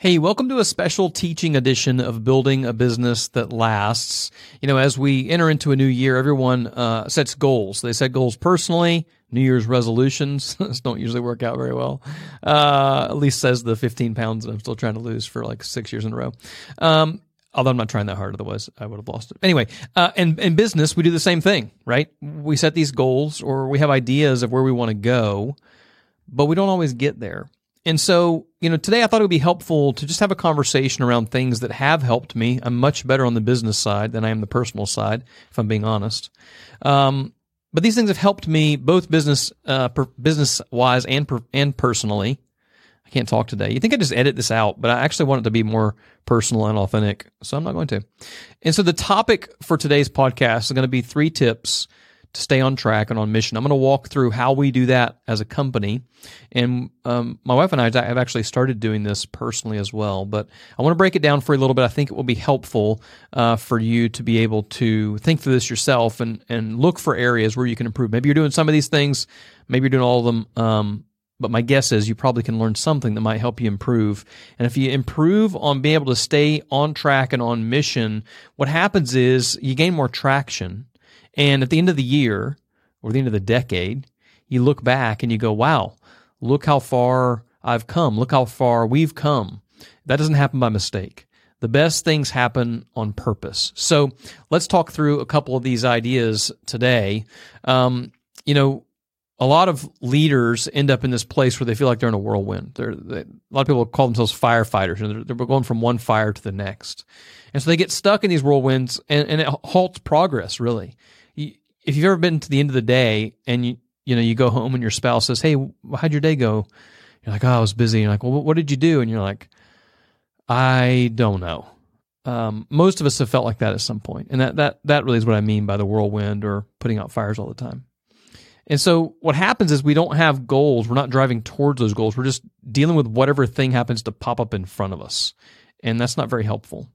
Hey, welcome to a special teaching edition of Building a Business That Lasts. You know, as we enter into a new year, everyone uh, sets goals. They set goals personally. New Year's resolutions don't usually work out very well. Uh, at least says the 15 pounds that I'm still trying to lose for like six years in a row. Um, although I'm not trying that hard, otherwise I would have lost it. Anyway, uh, in, in business, we do the same thing, right? We set these goals or we have ideas of where we want to go, but we don't always get there. And so, you know, today I thought it would be helpful to just have a conversation around things that have helped me. I'm much better on the business side than I am the personal side, if I'm being honest. Um, but these things have helped me both business, uh, per, business wise and per, and personally. I can't talk today. You think I just edit this out, but I actually want it to be more personal and authentic, so I'm not going to. And so the topic for today's podcast is going to be three tips to stay on track and on mission. I'm going to walk through how we do that as a company. And um, my wife and I have actually started doing this personally as well. But I want to break it down for a little bit. I think it will be helpful uh, for you to be able to think through this yourself and, and look for areas where you can improve. Maybe you're doing some of these things, maybe you're doing all of them. Um, but my guess is you probably can learn something that might help you improve. And if you improve on being able to stay on track and on mission, what happens is you gain more traction and at the end of the year or the end of the decade, you look back and you go, wow, look how far I've come. Look how far we've come. That doesn't happen by mistake. The best things happen on purpose. So let's talk through a couple of these ideas today. Um, you know, a lot of leaders end up in this place where they feel like they're in a whirlwind. They, a lot of people call themselves firefighters, and they're, they're, going from one fire to the next. And so they get stuck in these whirlwinds, and, and it halts progress, really if you've ever been to the end of the day and you you know you go home and your spouse says, "Hey, how'd your day go?" You're like, "Oh, I was busy." you're like, "Well, what did you do?" And you're like, "I don't know." Um, most of us have felt like that at some point, and that that that really is what I mean by the whirlwind or putting out fires all the time. And so what happens is we don't have goals. We're not driving towards those goals. We're just dealing with whatever thing happens to pop up in front of us, and that's not very helpful.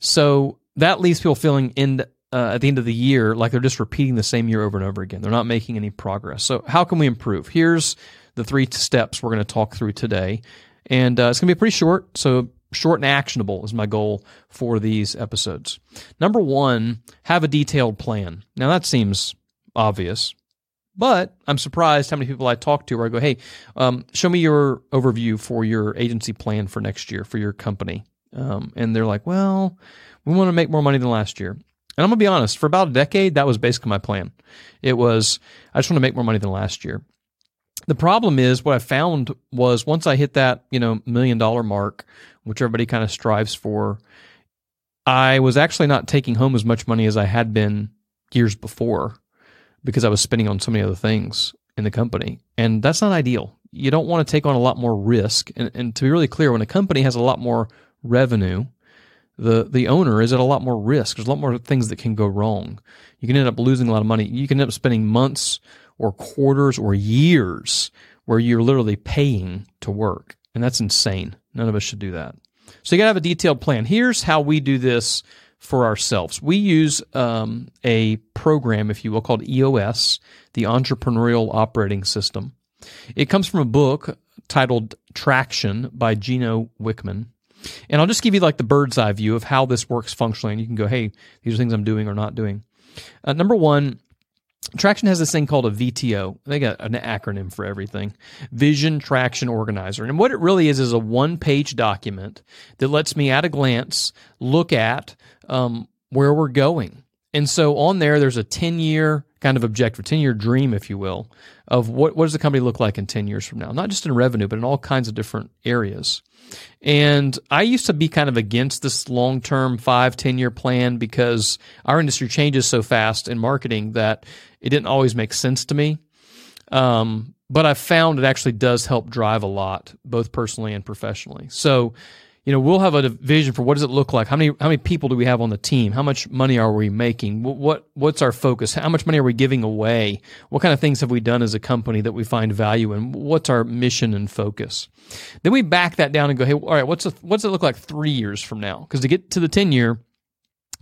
So that leaves people feeling in uh, at the end of the year like they're just repeating the same year over and over again. They're not making any progress. So, how can we improve? Here's the three steps we're going to talk through today. And uh, it's going to be pretty short. So, short and actionable is my goal for these episodes. Number one, have a detailed plan. Now, that seems obvious, but I'm surprised how many people I talk to where I go, hey, um, show me your overview for your agency plan for next year for your company. Um, and they're like, well, we want to make more money than last year. And I'm going to be honest, for about a decade, that was basically my plan. It was, I just want to make more money than last year. The problem is what I found was once I hit that, you know, million dollar mark, which everybody kind of strives for, I was actually not taking home as much money as I had been years before because I was spending on so many other things in the company. And that's not ideal. You don't want to take on a lot more risk. And, and to be really clear, when a company has a lot more revenue, the the owner is at a lot more risk. There's a lot more things that can go wrong. You can end up losing a lot of money. You can end up spending months or quarters or years where you're literally paying to work. And that's insane. None of us should do that. So you got to have a detailed plan. Here's how we do this for ourselves. We use um, a program, if you will, called EOS, the Entrepreneurial Operating System. It comes from a book titled Traction by Gino Wickman. And I'll just give you like the bird's eye view of how this works functionally. And you can go, hey, these are things I'm doing or not doing. Uh, number one, Traction has this thing called a VTO. They got an acronym for everything Vision Traction Organizer. And what it really is is a one page document that lets me at a glance look at um, where we're going. And so on there, there's a 10 year kind of objective, 10 year dream, if you will, of what, what does the company look like in 10 years from now? Not just in revenue, but in all kinds of different areas. And I used to be kind of against this long term five, 10 year plan because our industry changes so fast in marketing that it didn't always make sense to me. Um, but I found it actually does help drive a lot, both personally and professionally. So you know, we'll have a vision for what does it look like? How many how many people do we have on the team? How much money are we making? What, what what's our focus? How much money are we giving away? What kind of things have we done as a company that we find value in? What's our mission and focus? Then we back that down and go, hey, all right, what's a, what's it look like three years from now? Because to get to the ten year,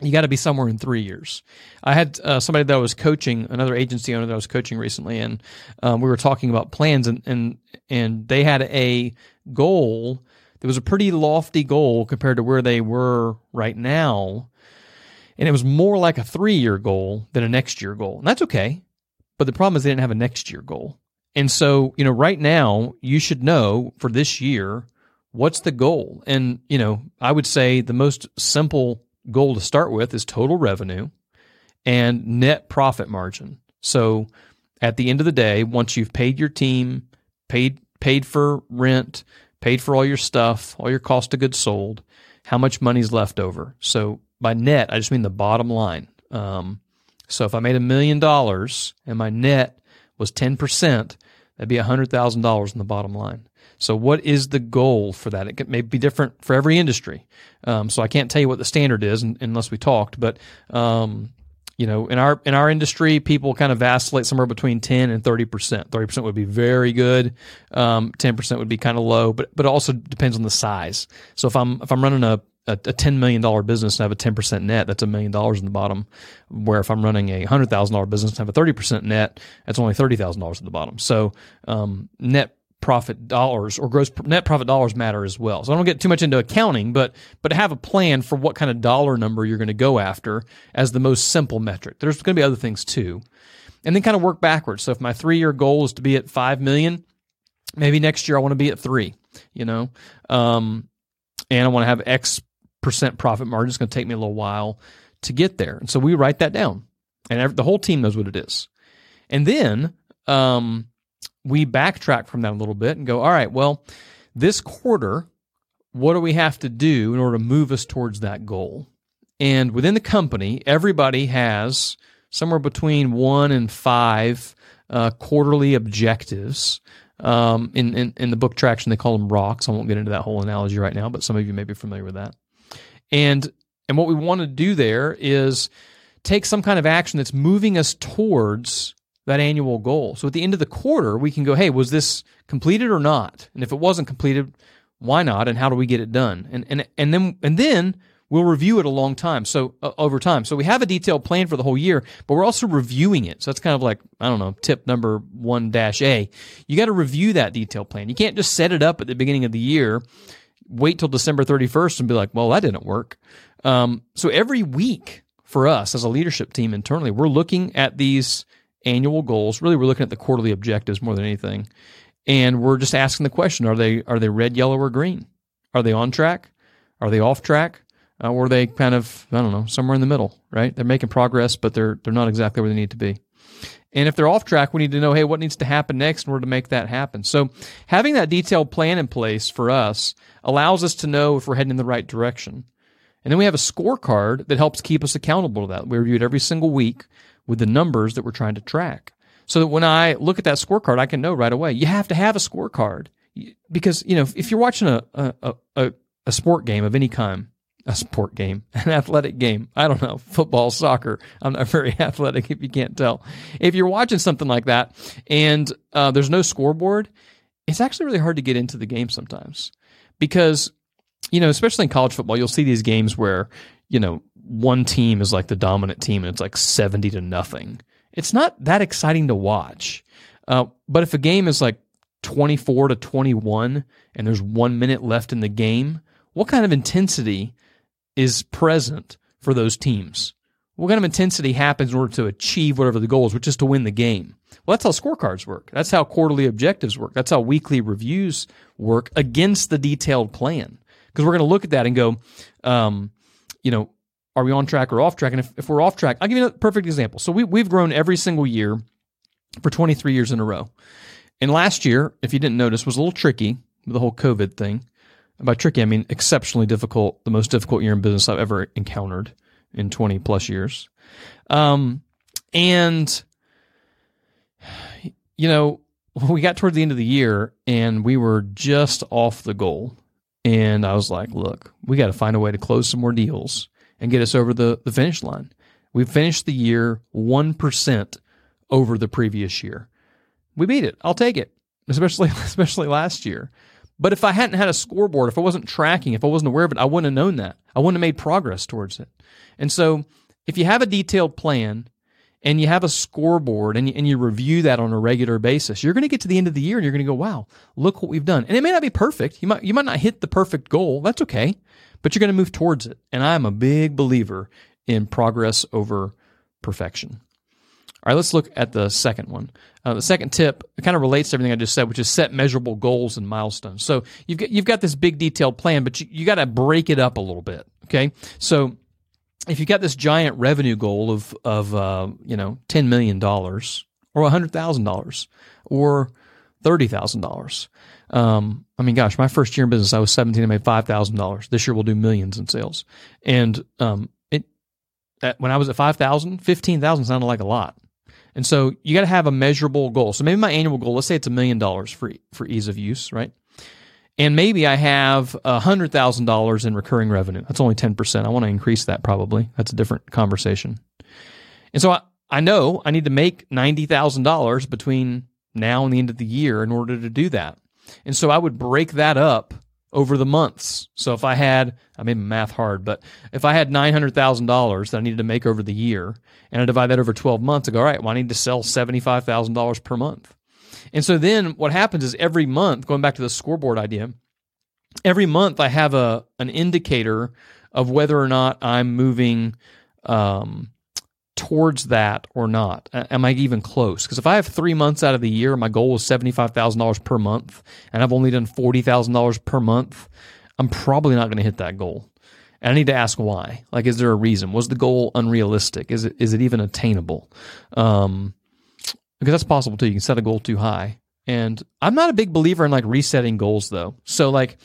you got to be somewhere in three years. I had uh, somebody that I was coaching, another agency owner that I was coaching recently, and um, we were talking about plans, and and and they had a goal that was a pretty lofty goal compared to where they were right now. And it was more like a three year goal than a next year goal. And that's okay. But the problem is they didn't have a next year goal. And so, you know, right now you should know for this year, what's the goal? And, you know, I would say the most simple goal to start with is total revenue and net profit margin. So at the end of the day, once you've paid your team, paid paid for rent, paid for all your stuff, all your cost of goods sold, how much money's left over. So by net, I just mean the bottom line. Um, so if I made a million dollars and my net was 10%, that'd be $100,000 in the bottom line. So what is the goal for that? It may be different for every industry. Um, so I can't tell you what the standard is unless we talked, but, um, you know, in our in our industry, people kind of vacillate somewhere between ten and thirty percent. Thirty percent would be very good. Um, ten percent would be kind of low, but but it also depends on the size. So if I'm if I'm running a a, a ten million dollar business and have a ten percent net, that's a million dollars in the bottom. Where if I'm running a hundred thousand dollar business and have a thirty percent net, that's only thirty thousand dollars at the bottom. So um, net profit dollars or gross net profit dollars matter as well. So I don't get too much into accounting, but but have a plan for what kind of dollar number you're going to go after as the most simple metric. There's going to be other things too. And then kind of work backwards. So if my 3-year goal is to be at 5 million, maybe next year I want to be at 3, you know. Um, and I want to have X percent profit margin. It's going to take me a little while to get there. And so we write that down. And the whole team knows what it is. And then um, we backtrack from that a little bit and go, all right, well, this quarter, what do we have to do in order to move us towards that goal? And within the company, everybody has somewhere between one and five uh, quarterly objectives. Um, in, in, in the book Traction, they call them rocks. I won't get into that whole analogy right now, but some of you may be familiar with that. And and what we want to do there is take some kind of action that's moving us towards that annual goal. So at the end of the quarter, we can go, hey, was this completed or not? And if it wasn't completed, why not? And how do we get it done? And and and then and then we'll review it a long time. So uh, over time. So we have a detailed plan for the whole year, but we're also reviewing it. So that's kind of like I don't know, tip number one dash A. You got to review that detailed plan. You can't just set it up at the beginning of the year, wait till December thirty first, and be like, well, that didn't work. Um, so every week for us as a leadership team internally, we're looking at these annual goals. Really, we're looking at the quarterly objectives more than anything, and we're just asking the question: Are they are they red, yellow, or green? Are they on track? Are they off track? Uh, or are they kind of I don't know somewhere in the middle? Right? They're making progress, but they're they're not exactly where they need to be. And if they're off track, we need to know, hey, what needs to happen next in order to make that happen. So having that detailed plan in place for us allows us to know if we're heading in the right direction. And then we have a scorecard that helps keep us accountable to that. We review it every single week with the numbers that we're trying to track. So that when I look at that scorecard, I can know right away. You have to have a scorecard because, you know, if you're watching a, a, a, a sport game of any kind, a sport game, an athletic game. I don't know, football, soccer. I'm not very athletic if you can't tell. If you're watching something like that and uh, there's no scoreboard, it's actually really hard to get into the game sometimes because, you know, especially in college football, you'll see these games where, you know, one team is like the dominant team and it's like 70 to nothing. It's not that exciting to watch. Uh, but if a game is like 24 to 21 and there's one minute left in the game, what kind of intensity is present for those teams? What kind of intensity happens in order to achieve whatever the goal is, which is to win the game? Well, that's how scorecards work. That's how quarterly objectives work. That's how weekly reviews work against the detailed plan. Because we're going to look at that and go, um, you know, are we on track or off track? And if, if we're off track, I'll give you a perfect example. So we, we've grown every single year for 23 years in a row. And last year, if you didn't notice, was a little tricky with the whole COVID thing. And by tricky, I mean exceptionally difficult, the most difficult year in business I've ever encountered in 20 plus years. Um, and, you know, we got toward the end of the year and we were just off the goal. And I was like, look, we got to find a way to close some more deals and get us over the, the finish line. We finished the year 1% over the previous year. We beat it. I'll take it, especially, especially last year. But if I hadn't had a scoreboard, if I wasn't tracking, if I wasn't aware of it, I wouldn't have known that. I wouldn't have made progress towards it. And so if you have a detailed plan and you have a scoreboard and you, and you review that on a regular basis, you're going to get to the end of the year and you're going to go, wow, look what we've done. And it may not be perfect. You might, you might not hit the perfect goal. That's okay, but you're going to move towards it. And I'm a big believer in progress over perfection. All right, let's look at the second one. Uh, the second tip kind of relates to everything I just said, which is set measurable goals and milestones. So you've got, you've got this big detailed plan, but you, you got to break it up a little bit. Okay, so if you've got this giant revenue goal of of uh, you know ten million dollars or hundred thousand dollars or thirty thousand um, dollars, I mean, gosh, my first year in business, I was seventeen. I made five thousand dollars. This year, we'll do millions in sales, and um, it at, when I was at five thousand, fifteen thousand sounded like a lot. And so you got to have a measurable goal. So maybe my annual goal, let's say it's a million dollars for for ease of use, right? and maybe I have $100,000 in recurring revenue. That's only 10%. I want to increase that probably. That's a different conversation. And so I, I know I need to make $90,000 between now and the end of the year in order to do that. And so I would break that up over the months. So if I had, I made math hard, but if I had $900,000 that I needed to make over the year and I divide that over 12 months, I go, all right, well, I need to sell $75,000 per month. And so then what happens is every month, going back to the scoreboard idea, every month I have a an indicator of whether or not I'm moving um, towards that or not. Am I even close? Because if I have three months out of the year, my goal thousand dollars per month, and I've only done forty thousand dollars per month, I'm probably not going to hit that goal. And I need to ask why. Like, is there a reason? Was the goal unrealistic? Is it is it even attainable? Um, because that's possible too. You can set a goal too high. And I'm not a big believer in like resetting goals though. So like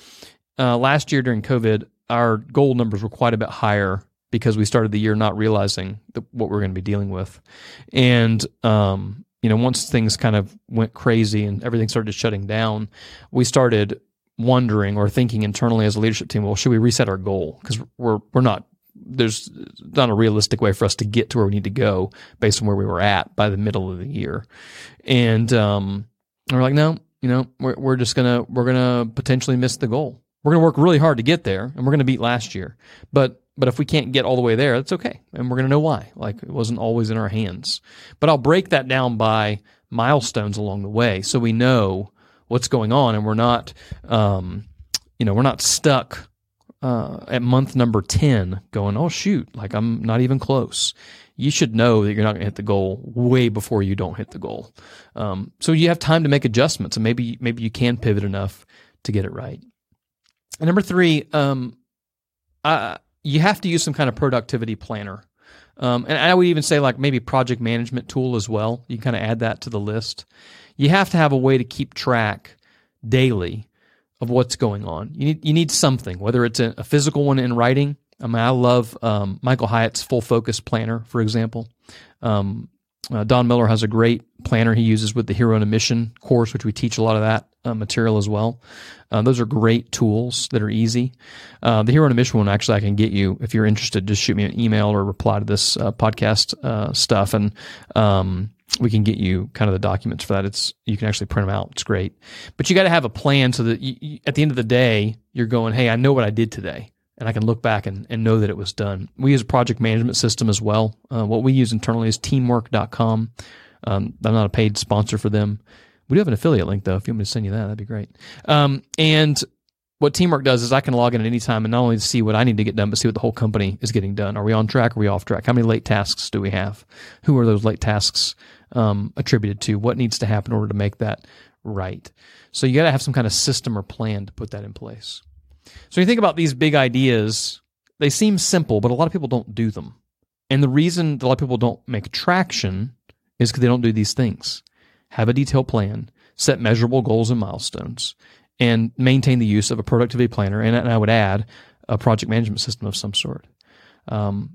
uh, last year during COVID, our goal numbers were quite a bit higher because we started the year not realizing the, what we're going to be dealing with. And um, you know, once things kind of went crazy and everything started shutting down, we started wondering or thinking internally as a leadership team, well, should we reset our goal? Because we're we're not there's not a realistic way for us to get to where we need to go based on where we were at by the middle of the year. And um, we're like, no, you know, we're, we're just gonna we're gonna potentially miss the goal. We're gonna work really hard to get there, and we're gonna beat last year. But but if we can't get all the way there, that's okay, and we're gonna know why. Like it wasn't always in our hands. But I'll break that down by milestones along the way, so we know what's going on, and we're not, um, you know, we're not stuck uh, at month number 10 going, oh, shoot, like I'm not even close. You should know that you're not going to hit the goal way before you don't hit the goal. Um, so you have time to make adjustments and maybe, maybe you can pivot enough to get it right. And number three, um, uh, you have to use some kind of productivity planner. Um, and I would even say like maybe project management tool as well. You kind of add that to the list. You have to have a way to keep track daily of what's going on. You need you need something, whether it's a, a physical one in writing. I mean, I love um, Michael Hyatt's Full Focus Planner, for example. Um, uh, Don Miller has a great planner he uses with the Hero on a Mission course, which we teach a lot of that uh, material as well. Uh, those are great tools that are easy. Uh, the Hero on a Mission one, actually, I can get you if you're interested. Just shoot me an email or reply to this uh, podcast uh, stuff, and um, we can get you kind of the documents for that. It's you can actually print them out. It's great, but you got to have a plan so that you, you, at the end of the day, you're going, "Hey, I know what I did today." And I can look back and, and know that it was done. We use a project management system as well. Uh, what we use internally is teamwork.com. Um, I'm not a paid sponsor for them. We do have an affiliate link though. If you want me to send you that, that'd be great. Um, and what teamwork does is I can log in at any time and not only see what I need to get done, but see what the whole company is getting done. Are we on track? Are we off track? How many late tasks do we have? Who are those late tasks um, attributed to? What needs to happen in order to make that right? So you got to have some kind of system or plan to put that in place. So you think about these big ideas, they seem simple, but a lot of people don't do them. And the reason a lot of people don't make traction is because they don't do these things. Have a detailed plan, set measurable goals and milestones, and maintain the use of a productivity planner. And, I would add a project management system of some sort. Um,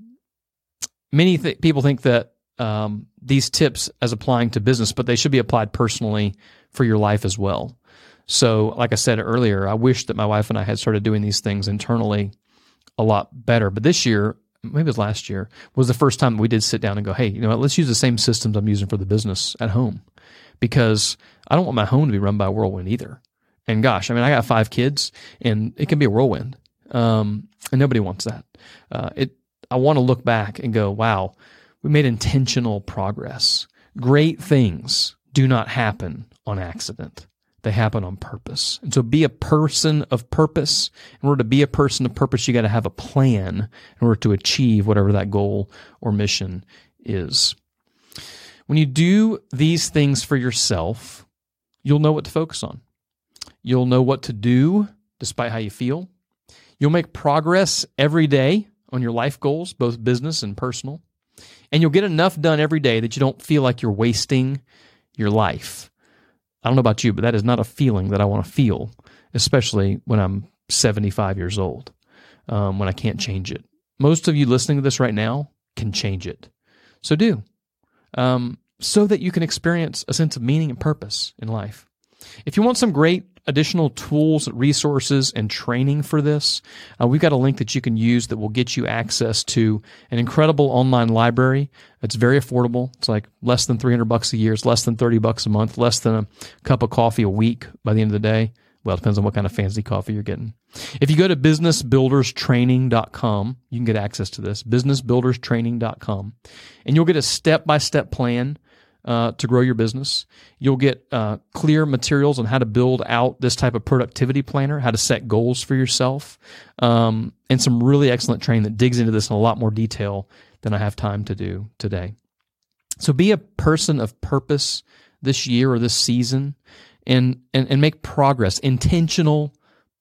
many th- people think that um, these tips as applying to business, but they should be applied personally for your life as well. So, like I said earlier, I wish that my wife and I had started doing these things internally a lot better. But this year, maybe it was last year, was the first time we did sit down and go, hey, you know what, let's use the same systems I'm using for the business at home. Because I don't want my home to be run by a whirlwind either. And gosh, I mean, I got five kids, and it can be a whirlwind, um, and nobody wants that. Uh, it. I want to look back and go, wow, We made intentional progress. Great things do not happen on accident. They happen on purpose. And so be a person of purpose. In order to be a person of purpose, you got to have a plan in order to achieve whatever that goal or mission is. When you do these things for yourself, you'll know what to focus on. You'll know what to do despite how you feel. You'll make progress every day on your life goals, both business and personal. And you'll get enough done every day that you don't feel like you're wasting your life. I don't know about you, but that is not a feeling that I want to feel, especially when I'm 75 years old, um, when I can't change it. Most of you listening to this right now can change it. So do, um, so that you can experience a sense of meaning and purpose in life. If you want some great additional tools, resources, and training for this, uh, we've got a link that you can use that will get you access to an incredible online library. It's very affordable. It's like less than 300 bucks a year. It's less than 30 bucks a month, less than a cup of coffee a week by the end of the day. Well, it depends on what kind of fancy coffee you're getting. If you go to businessbuilderstraining.com, you can get access to this, businessbuilderstraining.com, and you'll get a step by step plan uh, to grow your business. You'll get uh, clear materials on how to build out this type of productivity planner, how to set goals for yourself, um, and some really excellent training that digs into this in a lot more detail than I have time to do today. So be a person of purpose this year or this season and, and, and make progress, intentional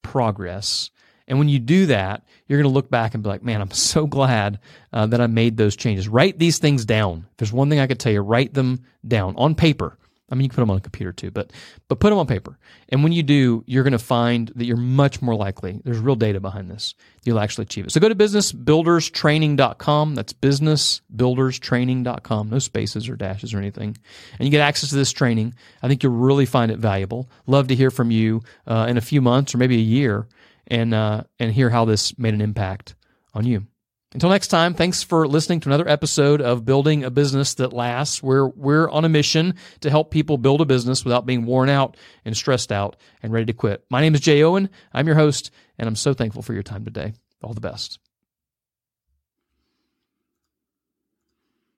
progress and when you do that, you're going to look back and be like, man, I'm so glad uh, that I made those changes. Write these things down. If there's one thing I could tell you, write them down on paper. I mean, you can put them on a computer too, but but put them on paper. And when you do, you're going to find that you're much more likely. There's real data behind this. You'll actually achieve it. So go to businessbuilderstraining.com. That's businessbuilderstraining.com. No spaces or dashes or anything, and you get access to this training. I think you'll really find it valuable. Love to hear from you uh, in a few months or maybe a year and uh, and hear how this made an impact on you. Until next time, thanks for listening to another episode of Building a Business That Lasts. We're we're on a mission to help people build a business without being worn out and stressed out and ready to quit. My name is Jay Owen. I'm your host, and I'm so thankful for your time today. All the best.